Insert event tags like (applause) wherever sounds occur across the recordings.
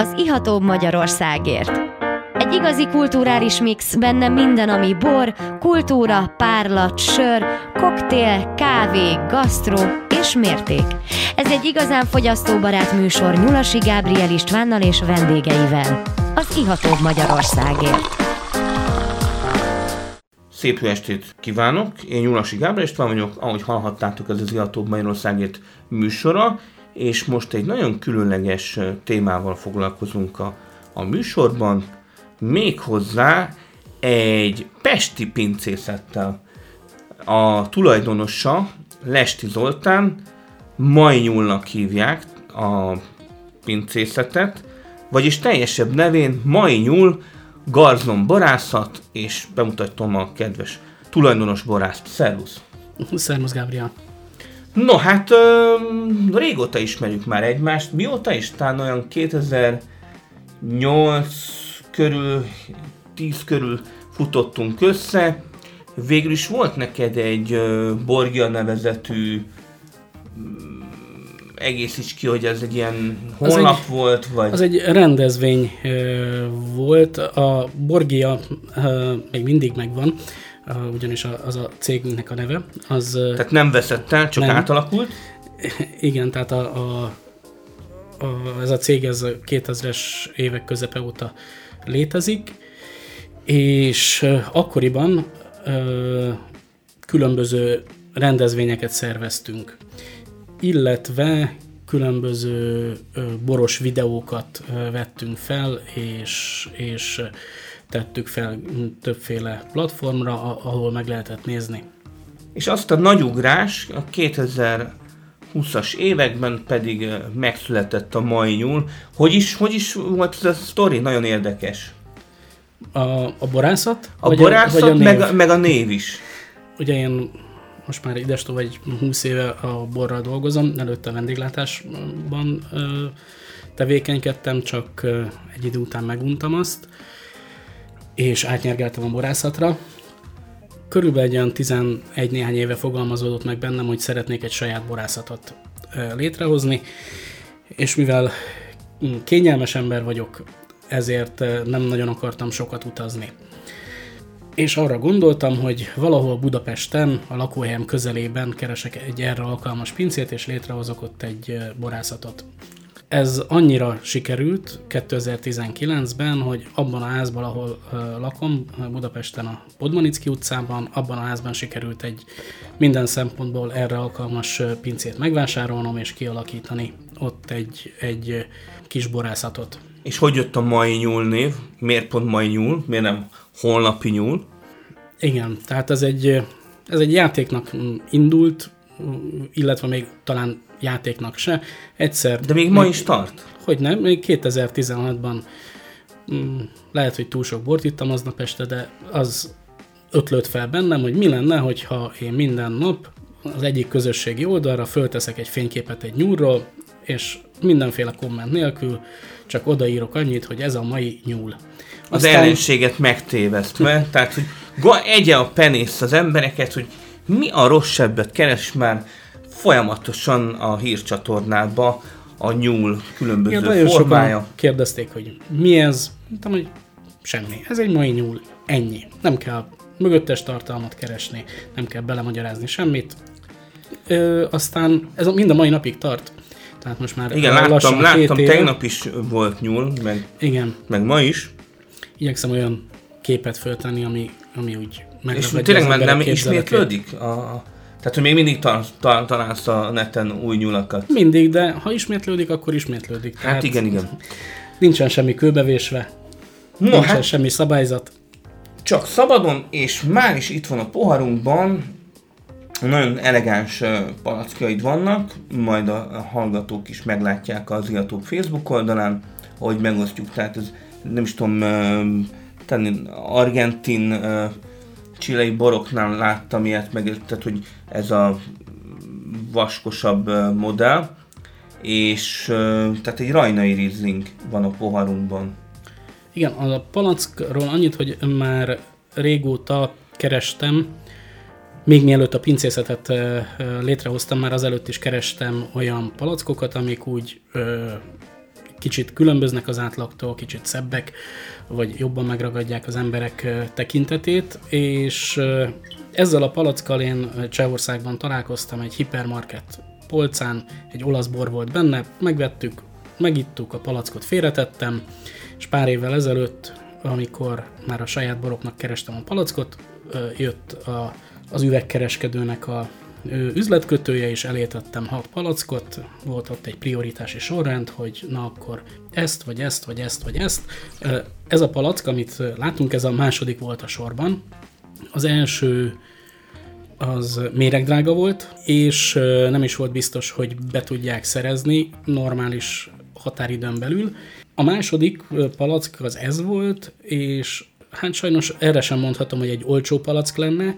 az ihatóbb Magyarországért. Egy igazi kulturális mix, benne minden, ami bor, kultúra, párlat, sör, koktél, kávé, gasztró és mérték. Ez egy igazán fogyasztóbarát műsor Nyulasi Gábriel Istvánnal és vendégeivel. Az ihatóbb Magyarországért. Szép jó estét kívánok! Én Nyulasi Gábriel István vagyok, ahogy hallhattátok, ez az Ihatóbb Magyarországért műsora, és most egy nagyon különleges témával foglalkozunk a, a műsorban, méghozzá egy pesti pincészettel. A tulajdonosa, Lesti Zoltán, Majnyulnak hívják a pincészetet, vagyis teljesebb nevén Majnyul Garzon borászat, és bemutatom a kedves tulajdonos borászt. Szervusz! Szervusz, Gábriel! No, hát ö, régóta ismerjük már egymást. Mióta is? Talán olyan 2008 körül, 10 körül futottunk össze. Végül is volt neked egy ö, Borgia nevezetű mm, egészíts ki, hogy ez egy ilyen honlap egy, volt, vagy... Az egy rendezvény ö, volt. A Borgia ö, még mindig megvan, ö, ugyanis a, az a cégünknek a neve. Az, Tehát nem veszett el, csak nem. átalakult. (laughs) Igen, tehát a, a, a, ez a cég ez a 2000-es évek közepe óta létezik, és akkoriban ö, különböző rendezvényeket szerveztünk, illetve különböző ö, boros videókat ö, vettünk fel, és, és tettük fel többféle platformra, a- ahol meg lehetett nézni. És azt a nagy ugrás a 2020-as években pedig megszületett a mai nyúl. Hogy is, hogy is volt ez a sztori? Nagyon érdekes. A, a borászat? A borászat, vagy a név? meg, a, meg a név is. Ugye én most már idestől vagy 20 éve a borral dolgozom, előtte vendéglátásban ö, tevékenykedtem, csak egy idő után meguntam azt, és átnyergeltem a borászatra. Körülbelül egy olyan 11 néhány éve fogalmazódott meg bennem, hogy szeretnék egy saját borászatot létrehozni, és mivel mm, kényelmes ember vagyok, ezért nem nagyon akartam sokat utazni és arra gondoltam, hogy valahol Budapesten, a lakóhelyem közelében keresek egy erre alkalmas pincét, és létrehozok ott egy borászatot. Ez annyira sikerült 2019-ben, hogy abban a házban, ahol lakom, Budapesten a Podmanicki utcában, abban a házban sikerült egy minden szempontból erre alkalmas pincét megvásárolnom és kialakítani ott egy, egy kis borászatot. És hogy jött a mai nyúl név? Miért pont mai nyúl? Miért nem holnapi nyúl? Igen, tehát ez egy, ez egy játéknak indult, illetve még talán játéknak se. Egyszer... De még ma is tart. Hogy nem, még 2016-ban mm, lehet, hogy túl sok bort ittam aznap este, de az ötlött fel bennem, hogy mi lenne, hogyha én minden nap az egyik közösségi oldalra fölteszek egy fényképet egy nyúlról, és mindenféle komment nélkül csak odaírok annyit, hogy ez a mai nyúl. Az ellenséget megtévesztve, tehát hogy egye a penész az embereket, hogy mi a rosszabbet keres már folyamatosan a hírcsatornába a nyúl különböző Igen, nagyon formája. sokan kérdezték, hogy mi ez. Mondtam, hogy semmi. Ez egy mai nyúl. Ennyi. Nem kell mögöttes tartalmat keresni, nem kell belemagyarázni semmit. Ö, aztán ez mind a mai napig tart. Tehát most már Igen, láttam, láttam éve- tegnap is volt nyúl, meg, Igen, meg ma is. igyekszem olyan képet föltenni, ami, ami úgy És tényleg már nem ismétlődik? A, tehát, hogy még mindig ta, ta, találsz a neten új nyulakat. Mindig, de ha ismétlődik, akkor ismétlődik. Hát igen, igen. Nincsen semmi kőbevésve, No, nincsen hát semmi szabályzat. csak szabadon, és már is itt van a poharunkban, nagyon elegáns palackjaid vannak, majd a, hallgatók is meglátják az Iatók Facebook oldalán, ahogy megosztjuk, tehát ez nem is tudom, tenni argentin, csilei boroknál láttam ilyet, meg tehát, hogy ez a vaskosabb modell, és tehát egy rajnai rizling van a poharunkban. Igen, a palackról annyit, hogy már régóta kerestem, még mielőtt a pincészetet létrehoztam, már azelőtt is kerestem olyan palackokat, amik úgy kicsit különböznek az átlagtól, kicsit szebbek, vagy jobban megragadják az emberek tekintetét, és ezzel a palackkal én Csehországban találkoztam egy hipermarket polcán, egy olasz bor volt benne, megvettük, megittuk, a palackot félretettem, és pár évvel ezelőtt, amikor már a saját boroknak kerestem a palackot, jött a, az üvegkereskedőnek a üzletkötője, és elétettem hat palackot, volt ott egy prioritási sorrend, hogy na akkor ezt, vagy ezt, vagy ezt, vagy ezt. Ez a palack, amit látunk, ez a második volt a sorban. Az első az méregdrága volt, és nem is volt biztos, hogy be tudják szerezni normális határidőn belül. A második palack az ez volt, és hát sajnos erre sem mondhatom, hogy egy olcsó palack lenne,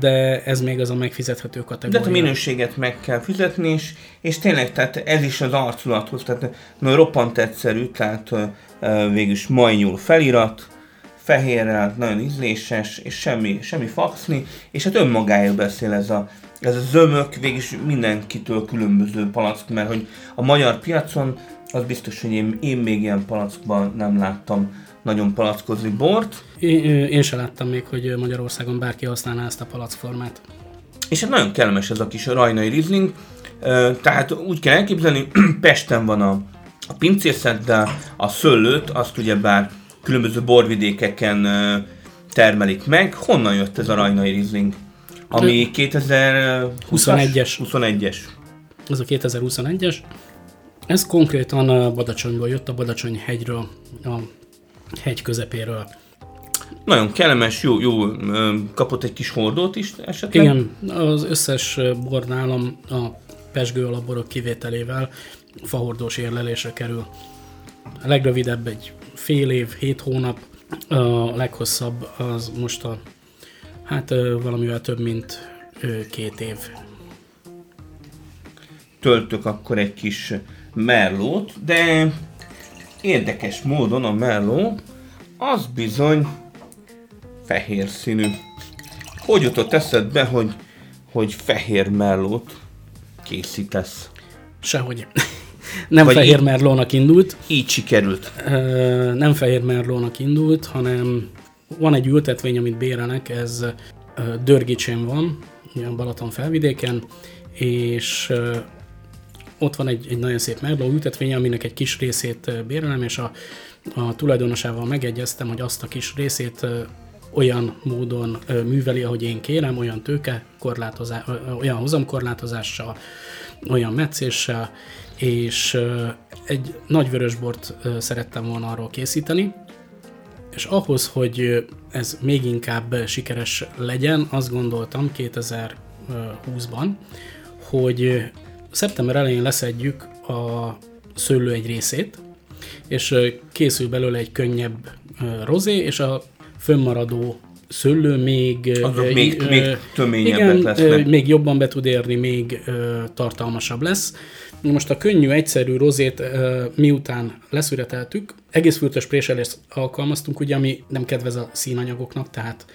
de ez még az a megfizethető kategória. De a minőséget meg kell fizetni, és, és tényleg tehát ez is az arculathoz, tehát mert roppant egyszerű, tehát végülis majnyúl felirat, fehérrel, nagyon ízléses, és semmi, semmi faxni, és hát önmagáért beszél ez a, ez a zömök, végülis mindenkitől különböző palack, mert hogy a magyar piacon az biztos, hogy én, én még ilyen palackban nem láttam nagyon palackozni bort. Én, én sem láttam még, hogy Magyarországon bárki használná ezt a palackformát. És hát nagyon kellemes ez a kis rajnai rizling, tehát úgy kell elképzelni, (clears throat) Pesten van a, a pincészet, de a szőlőt azt ugye bár különböző borvidékeken termelik meg. Honnan jött ez a rajnai rizling? Ami 2021-es. 21-es. Ez a 2021-es. Ez konkrétan a Badacsonyból jött, a Badacsony hegyről, a hegy közepéről. Nagyon kellemes, jó, jó, kapott egy kis hordót is esetleg? Igen, az összes bor nálam a pesgő alapborok kivételével fahordós érlelésre kerül. A legrövidebb egy fél év, hét hónap, a leghosszabb az most a, hát valamivel több, mint két év. Töltök akkor egy kis merlót, de érdekes módon a melló az bizony fehér színű. Hogy jutott eszedbe, hogy, hogy fehér mellót készítesz? Sehogy. (laughs) Nem Vagy fehér így, merlónak indult. Így sikerült. Nem fehér merlónak indult, hanem van egy ültetvény, amit bérelnek, ez Dörgicsén van, a Balaton felvidéken, és ott van egy, egy nagyon szép merló ültetvény, aminek egy kis részét bérelem, és a, a tulajdonosával megegyeztem, hogy azt a kis részét olyan módon műveli, ahogy én kérem, olyan tőke korlátozás, olyan hozamkorlátozással, olyan meccéssel, és egy nagy vörösbort szerettem volna arról készíteni, és ahhoz, hogy ez még inkább sikeres legyen, azt gondoltam 2020-ban, hogy szeptember elején leszedjük a szőlő egy részét, és készül belőle egy könnyebb rozé, és a fönnmaradó szőlő még... Azok még, ö, még töményebbek igen, lesznek. még jobban be tud érni, még ö, tartalmasabb lesz. Most a könnyű, egyszerű rozét ö, miután leszüreteltük, egész fürtös préselést alkalmaztunk, ugye, ami nem kedvez a színanyagoknak, tehát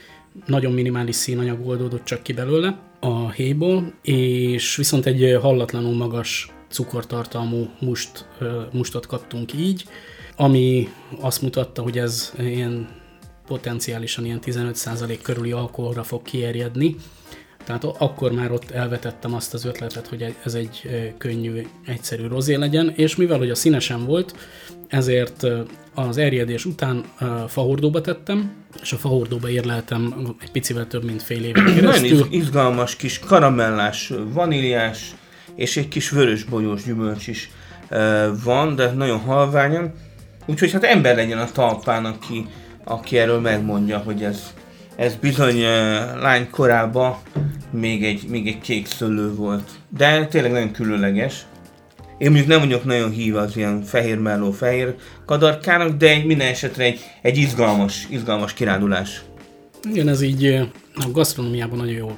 nagyon minimális színanyag oldódott csak ki belőle a héjból, és viszont egy hallatlanul magas cukortartalmú must, mustot kaptunk így, ami azt mutatta, hogy ez ilyen potenciálisan ilyen 15% körüli alkoholra fog kierjedni. Tehát akkor már ott elvetettem azt az ötletet, hogy ez egy könnyű, egyszerű rozé legyen, és mivel hogy a színesen volt, ezért az erjedés után fahordóba tettem, és a fahordóba érleltem egy picivel több, mint fél éven keresztül. Nagyon izgalmas kis karamellás, vaníliás, és egy kis vörös bolyós gyümölcs is van, de nagyon halványan. Úgyhogy hát ember legyen a talpán, aki aki erről megmondja, hogy ez, ez bizony lány korában még egy, még egy kék szőlő volt. De tényleg nagyon különleges. Én mondjuk nem vagyok nagyon hív az ilyen fehér melló, fehér kadarkának, de egy, minden esetre egy, egy izgalmas, izgalmas kirándulás. Igen, ez így a gasztronómiában nagyon jó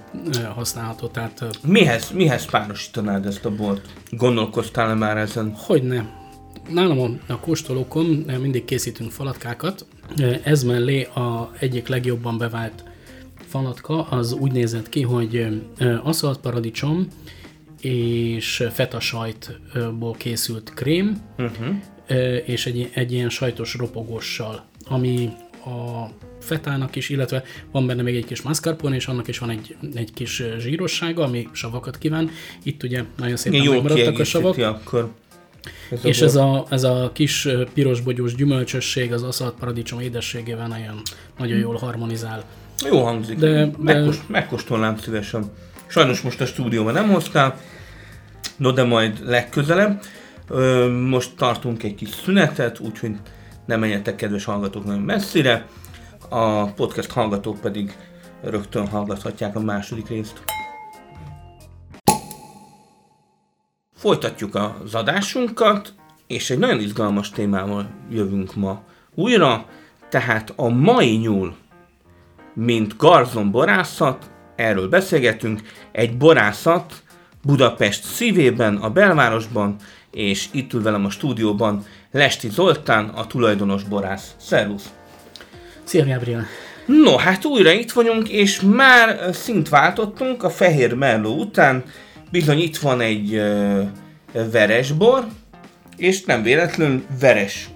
használható. Tehát, mihez, mihez párosítanád ezt a bort? Gondolkoztál már ezen? Hogyne. Nálam a, a kóstolókon mindig készítünk falatkákat, ez mellé a egyik legjobban bevált falatka az úgy nézett ki, hogy aszalt paradicsom és feta sajtból készült krém, uh-huh. és egy, egy ilyen sajtos ropogóssal, ami a fetának is, illetve van benne még egy kis mascarpone, és annak is van egy, egy kis zsírossága, ami savakat kíván. Itt ugye nagyon szépen Jól megmaradtak a savak. akkor. Ez És bor. ez a, ez a kis ö, pirosbogyós gyümölcsösség az aszalt paradicsom édességével nagyon, nagyon jól harmonizál. Jó hangzik. De- De, de- megkóstolnám szívesen. Sajnos most a stúdióban nem hoztál, no de majd legközelebb. Most tartunk egy kis szünetet, úgyhogy ne menjetek kedves hallgatók nagyon messzire. A podcast hallgatók pedig rögtön hallgathatják a második részt. Folytatjuk az adásunkat, és egy nagyon izgalmas témával jövünk ma újra, tehát a mai nyúl mint garzon borászat, erről beszélgetünk, egy borászat Budapest szívében, a belvárosban, és itt ül velem a stúdióban Lesti Zoltán, a tulajdonos borász. Szervusz! Szia, Gabriel! No, hát újra itt vagyunk, és már szint váltottunk a fehér melló után. Bizony itt van egy ö, veresbor, és nem véletlenül veres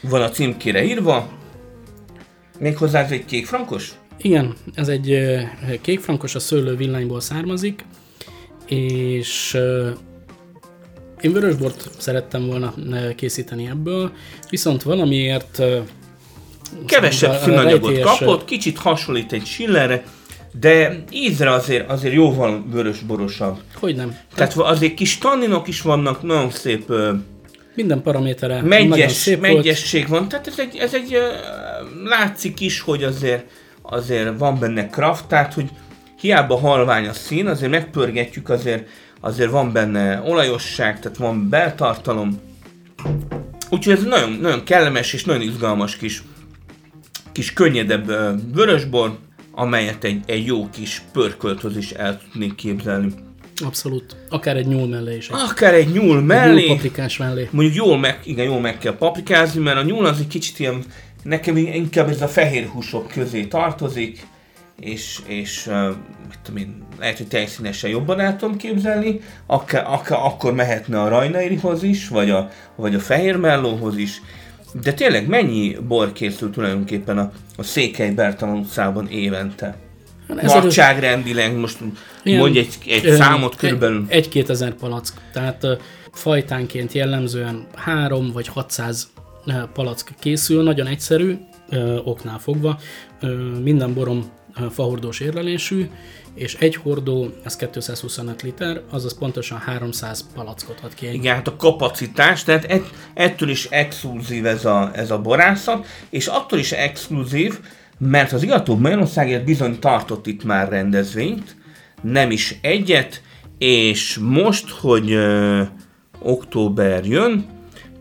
van a címkére írva. Méghozzá ez egy kék frankos? Igen, ez egy ö, kékfrankos, a szőlő villanyból származik, és én vörösbort szerettem volna készíteni ebből, viszont valamiért Kevesebb színanyagot ö, kapott, kicsit hasonlít egy Schillerre, de ízre azért, azért jóval vörösborosabb. Hogy nem? Tehát azért kis tanninok is vannak, nagyon szép ö, Minden paramétere nagyon megyes, szép volt. megyesség van, tehát ez egy, ez egy ö, látszik is, hogy azért, azért van benne kraft, tehát hogy hiába halvány a szín, azért megpörgetjük, azért, azért van benne olajosság, tehát van beltartalom. Úgyhogy ez nagyon, nagyon kellemes és nagyon izgalmas kis, kis könnyedebb vörösbor, amelyet egy, egy jó kis pörkölthöz is el tudnék képzelni. Abszolút. Akár egy nyúl mellé is. Egy Akár egy nyúl nyúl mellé, paprikás mellé. mondjuk jól meg, igen, jól meg kell paprikázni, mert a nyúl az egy kicsit ilyen, nekem inkább ez a fehér húsok közé tartozik, és, és uh, mit tudom én, lehet, hogy tejszínesen jobban el tudom képzelni, akár, akár, akkor mehetne a rajnairihoz is, vagy a, vagy a fehér mellóhoz is, de tényleg mennyi bor készül tulajdonképpen a, a Székely Bertalan utcában évente? Ez erős- Nagyságrendileg most Ilyen, mondj egy, egy ö, számot egy- körülbelül. Egy-két ezer palack. Tehát ö, fajtánként jellemzően 3 vagy 600 ö, palack készül, nagyon egyszerű, ö, oknál fogva. Ö, Minden borom fahordós érlelésű, és egy hordó, ez 225 liter, azaz pontosan 300 palackot ad ki egy Igen, hát a kapacitás, tehát ett, ettől is exkluzív ez a, ez a borászat, és attól is exkluzív, mert az Igató Magyarországért bizony tartott itt már rendezvényt, nem is egyet, és most, hogy ö, október jön,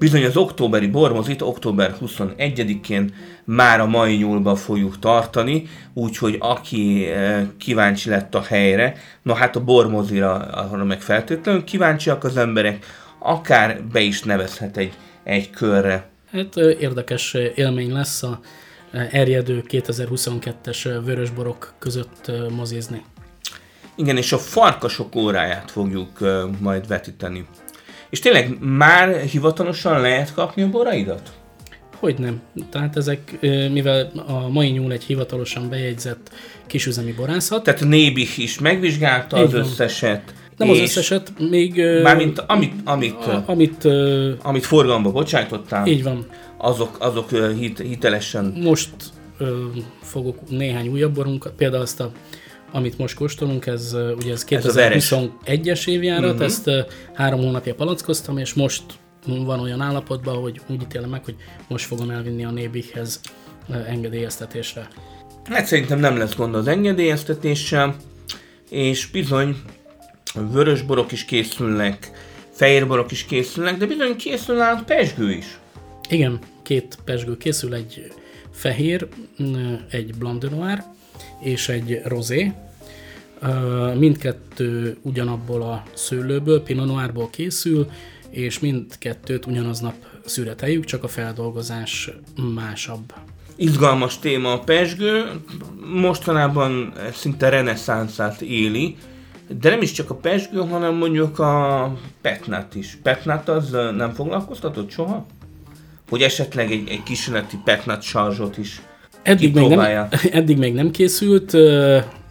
bizony az októberi bormozit október 21-én már a mai nyúlban fogjuk tartani, úgyhogy aki eh, kíváncsi lett a helyre, no hát a bormozira arra meg feltétlenül kíváncsiak az emberek, akár be is nevezhet egy, egy körre. Hát ö, érdekes ö, élmény lesz a erjedő 2022-es ö, vörösborok között mozizni. Igen, és a farkasok óráját fogjuk majd vetíteni. És tényleg már hivatalosan lehet kapni a boraidat? Hogy nem. Tehát ezek, mivel a mai nyúl egy hivatalosan bejegyzett kisüzemi borászat, Tehát Nébih is megvizsgálta az összeset. nem az összeset, még... Mármint amit, amit, a, amit amit forgalomba bocsájtottál, így van. azok, azok hit, hitelesen. Most ö, fogok néhány újabb borunkat, például azt a amit most kóstolunk, ez ugye ez Ez a veres. 2021-es évjárat, uh-huh. ezt három hónapja palackoztam, és most van olyan állapotban, hogy úgy ítélem meg, hogy most fogom elvinni a Nébihhez ö, engedélyeztetésre. Hát szerintem nem lesz gond az engedélyeztetéssel, és bizony vörös borok is készülnek, fehér borok is készülnek, de bizony készül nálunk pesgő is. Igen, két pesgő készül, egy fehér, egy blanc de noir és egy rosé. Ö, Mindkettő ugyanabból a szőlőből, Pinot Noirból készül, és mindkettőt ugyanaznap szüreteljük, csak a feldolgozás másabb. Izgalmas téma a pesgő, mostanában szinte reneszánszát éli, de nem is csak a pesgő, hanem mondjuk a petnát is. Petnát az nem foglalkoztatott soha? Hogy esetleg egy, egy kísérleti petnát sarzsot is eddig még, nem, (laughs) eddig még nem készült,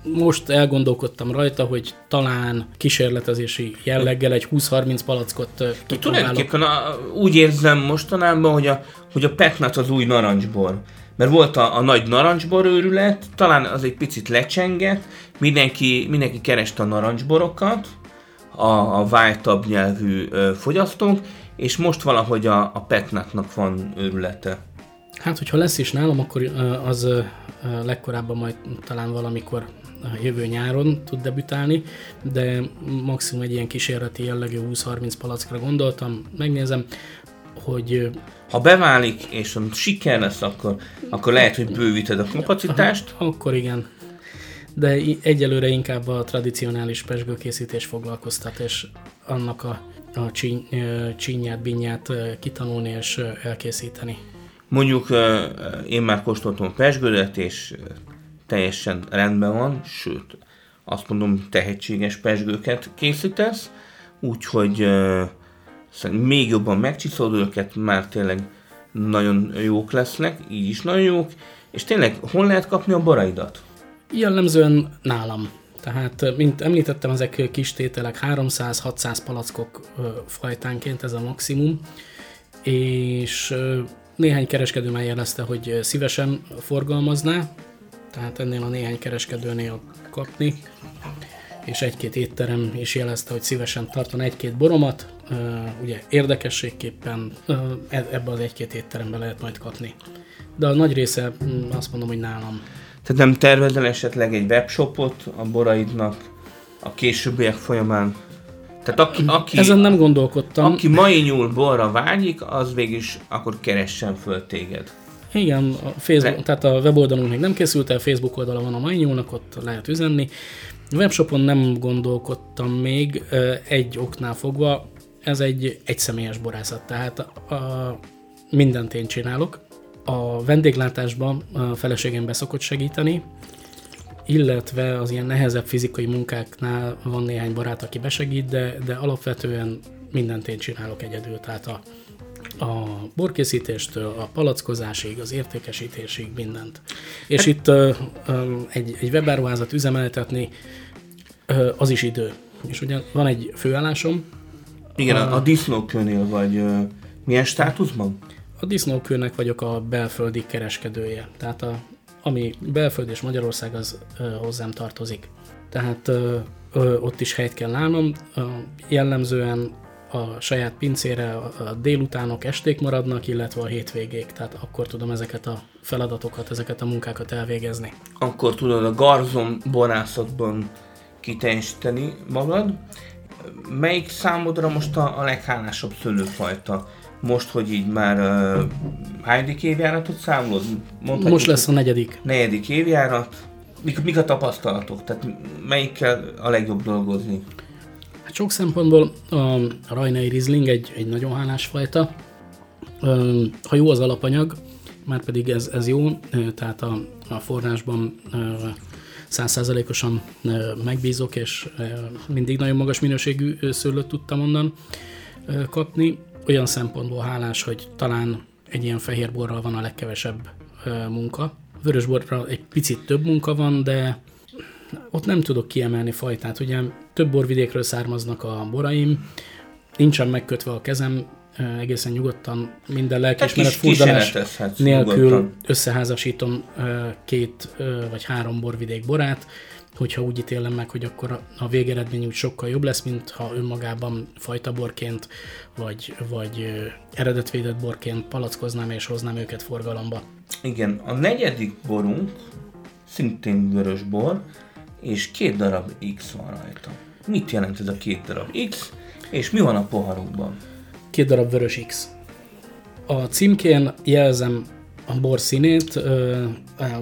most elgondolkodtam rajta, hogy talán kísérletezési jelleggel egy 20-30 palackot kipróbálok. Tulajdonképpen a, úgy érzem mostanában, hogy a, hogy a petnat az új narancsbor mert volt a, a nagy narancsbor őrület, talán az egy picit lecsengett, mindenki, mindenki kereste a narancsborokat, a, a vájtabb nyelvű ö, fogyasztók, és most valahogy a, a petnatnak van őrülete. Hát, hogyha lesz is nálam, akkor az legkorábban majd talán valamikor jövő nyáron tud debütálni, de maximum egy ilyen kísérleti jellegű 20-30 palackra gondoltam. Megnézem, hogy ha beválik, és siker lesz, akkor, akkor lehet, hogy bővíted a kapacitást. Aha, akkor igen. De egyelőre inkább a tradicionális pesgőkészítés foglalkoztat, és annak a, a csíny, csínyát, binyát kitanulni és elkészíteni. Mondjuk én már kóstoltam pesgődet, és teljesen rendben van, sőt, azt mondom, tehetséges pesgőket készítesz, úgyhogy Szerintem még jobban megcsiszolod őket, már tényleg nagyon jók lesznek, így is nagyon jók, és tényleg hol lehet kapni a boraidat? Jellemzően nálam. Tehát, mint említettem, ezek kis tételek, 300-600 palackok fajtánként ez a maximum, és néhány kereskedő már jelezte, hogy szívesen forgalmazná, tehát ennél a néhány kereskedőnél kapni, és egy-két étterem is jelezte, hogy szívesen tartan egy-két boromat, ugye érdekességképpen e-, ebbe az egy-két étterembe lehet majd kapni. De a nagy része mm, azt mondom, hogy nálam. Tehát nem tervezel esetleg egy webshopot a boraidnak a későbbiek folyamán? Tehát aki, aki, Ezen nem gondolkodtam. Aki mai nyúl borra vágyik, az végig akkor keressen föl téged. Igen, a Facebook, Le... tehát a weboldalunk még nem készült el, Facebook oldala van a mai nyúlnak, ott lehet üzenni. A webshopon nem gondolkodtam még egy oknál fogva, ez egy egyszemélyes borászat, tehát a, a, mindent én csinálok. A vendéglátásban a feleségem beszokott segíteni, illetve az ilyen nehezebb fizikai munkáknál van néhány barát, aki besegít, de, de alapvetően mindent én csinálok egyedül, tehát a, a borkészítéstől, a palackozásig, az értékesítésig, mindent. És hát- itt uh, um, egy, egy webáruházat üzemeltetni, uh, az is idő. És ugye van egy főállásom, igen, a, a disznókőnél vagy uh, milyen státuszban? A disznókőnek vagyok a belföldi kereskedője. Tehát a, ami belföld és Magyarország az hozzám tartozik. Tehát ott is helyt kell állnom. Jellemzően a saját pincére a délutánok, esték maradnak, illetve a hétvégék, tehát akkor tudom ezeket a feladatokat, ezeket a munkákat elvégezni. Akkor tudod a garzon borászatban kiteljesíteni magad, melyik számodra most a, a leghálásabb szőlőfajta? Most, hogy így már uh, hányadik évjáratot számolod? Mondhatjuk, most lesz a negyedik. Negyedik évjárat. Mik, mik a tapasztalatok? Tehát melyikkel a legjobb dolgozni? Hát sok szempontból a, a Rajnai Riesling egy, egy nagyon hálás fajta. Ha jó az alapanyag, már pedig ez, ez jó, tehát a, a forrásban százszázalékosan megbízok, és mindig nagyon magas minőségű szőlőt tudtam onnan kapni. Olyan szempontból hálás, hogy talán egy ilyen fehérborral van a legkevesebb munka. Vörösborra egy picit több munka van, de ott nem tudok kiemelni fajtát. Ugye több borvidékről származnak a boraim, nincsen megkötve a kezem, egészen nyugodtan minden lelkiismeret furdalás nélkül nyugodtan. összeházasítom két vagy három borvidék borát, hogyha úgy ítélem meg, hogy akkor a végeredmény úgy sokkal jobb lesz, mint ha önmagában fajtaborként vagy, vagy eredetvédett borként palackoznám és hoznám őket forgalomba. Igen, a negyedik borunk szintén vörös bor, és két darab X van rajta. Mit jelent ez a két darab X, és mi van a poharunkban? Két darab vörös X. A címkén jelzem a bor színét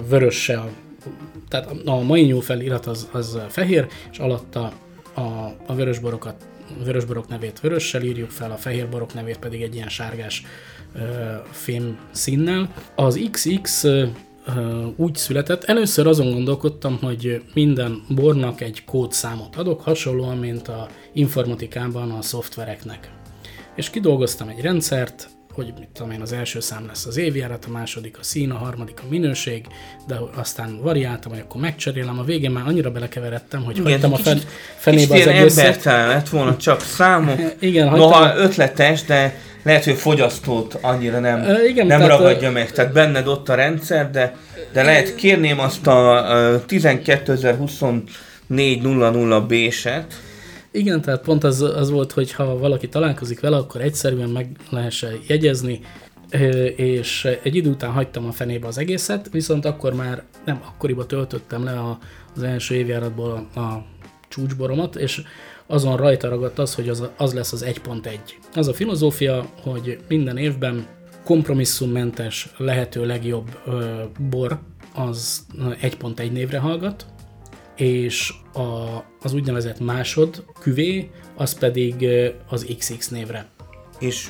vörössel, tehát a mai nyúl felirat az, az fehér, és alatta a, a vörösborokat, a vörösborok nevét vörössel írjuk fel, a fehérborok nevét pedig egy ilyen sárgás ö, fém színnel. Az XX ö, úgy született. Először azon gondolkodtam, hogy minden bornak egy kódszámot adok, hasonlóan, mint a informatikában a szoftvereknek. És kidolgoztam egy rendszert, hogy mit tudom én, az első szám lesz az évjárat, a második a szín, a harmadik a minőség, de aztán variáltam, hogy akkor megcserélem. A végén már annyira belekeveredtem, hogy Igen, hagytam a fen, fenébe az egészet. embertelen lett volna, csak számok. (laughs) Igen. Noha ötletes, de lehet, hogy fogyasztót annyira nem, igen, nem tehát, ragadja meg. Tehát benned ott a rendszer, de, de lehet kérném azt a, a 12024 B-set, igen, tehát pont az, az volt, hogy ha valaki találkozik vele, akkor egyszerűen meg lehessen jegyezni, és egy idő után hagytam a fenébe az egészet, viszont akkor már nem akkoriban töltöttem le a, az első évjáratból a, a csúcsboromat, és azon rajta ragadt az, hogy az, az lesz az 1.1. Az a filozófia, hogy minden évben kompromisszummentes, lehető legjobb ö, bor az 1.1 névre hallgat, és a, az úgynevezett másod küvé, az pedig az XX névre. És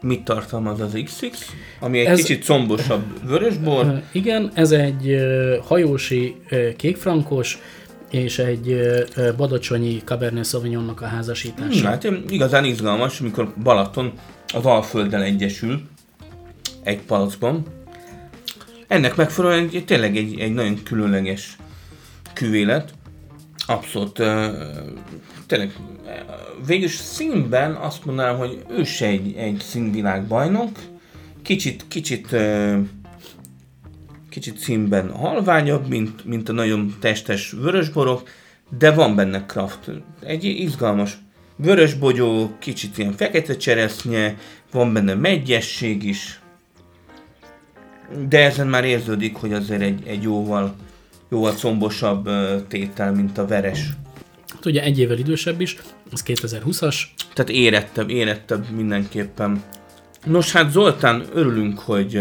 mit tartalmaz az XX? Ami egy ez, kicsit combosabb vörösbor? Igen, ez egy hajósi kékfrankos, és egy badacsonyi Cabernet Sauvignonnak a házasítása. Hmm, hát igazán izgalmas, amikor Balaton az Alfölddel egyesül egy palacban. Ennek megfelelően tényleg egy, egy nagyon különleges küvélet. Abszolút. Uh, tényleg végül színben azt mondanám, hogy ő se egy, egy színvilágbajnok. Kicsit, kicsit kicsit színben halványabb, mint, mint a nagyon testes vörösborok, de van benne kraft. Egy izgalmas vörösbogyó, kicsit ilyen fekete cseresznye, van benne megyesség is, de ezen már érződik, hogy azért egy, egy jóval jóval combosabb tétel, mint a veres. Hát ugye egy évvel idősebb is, az 2020-as. Tehát érettebb, érettebb mindenképpen. Nos hát Zoltán, örülünk, hogy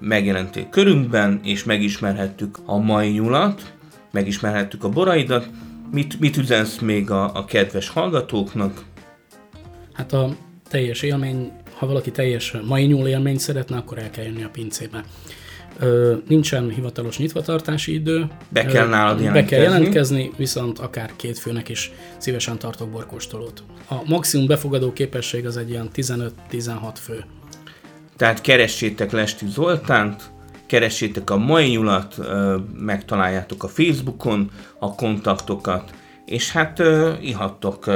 megjelentél körünkben, és megismerhettük a mai nyulat, megismerhettük a boraidat. Mit, mit üzensz még a, a kedves hallgatóknak? Hát a teljes élmény, ha valaki teljes mai nyúl élményt szeretne, akkor el kell jönni a pincébe. Nincsen hivatalos nyitvatartási idő. Be kell nálad jelentkezni. Be kell jelentkezni, viszont akár két főnek is szívesen tartok borkóstolót. A maximum befogadó képesség az egy ilyen 15-16 fő. Tehát keressétek Lesti Zoltánt, keressétek a mai nyulat, megtaláljátok a Facebookon a kontaktokat, és hát ihattok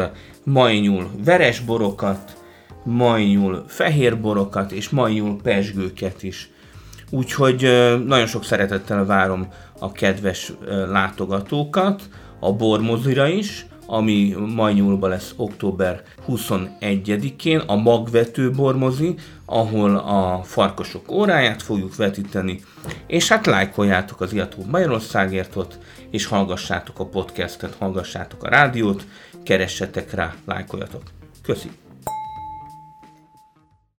mai nyúl veres borokat, mai nyúl fehér borokat, és mai nyúl pesgőket is. Úgyhogy nagyon sok szeretettel várom a kedves látogatókat, a bormozira is, ami Majnyúlba lesz október 21-én, a magvető bormozi, ahol a farkasok óráját fogjuk vetíteni, és hát lájkoljátok az Iató Magyarországértot, és hallgassátok a podcastet, hallgassátok a rádiót, keressetek rá, lájkoljatok. Köszönöm!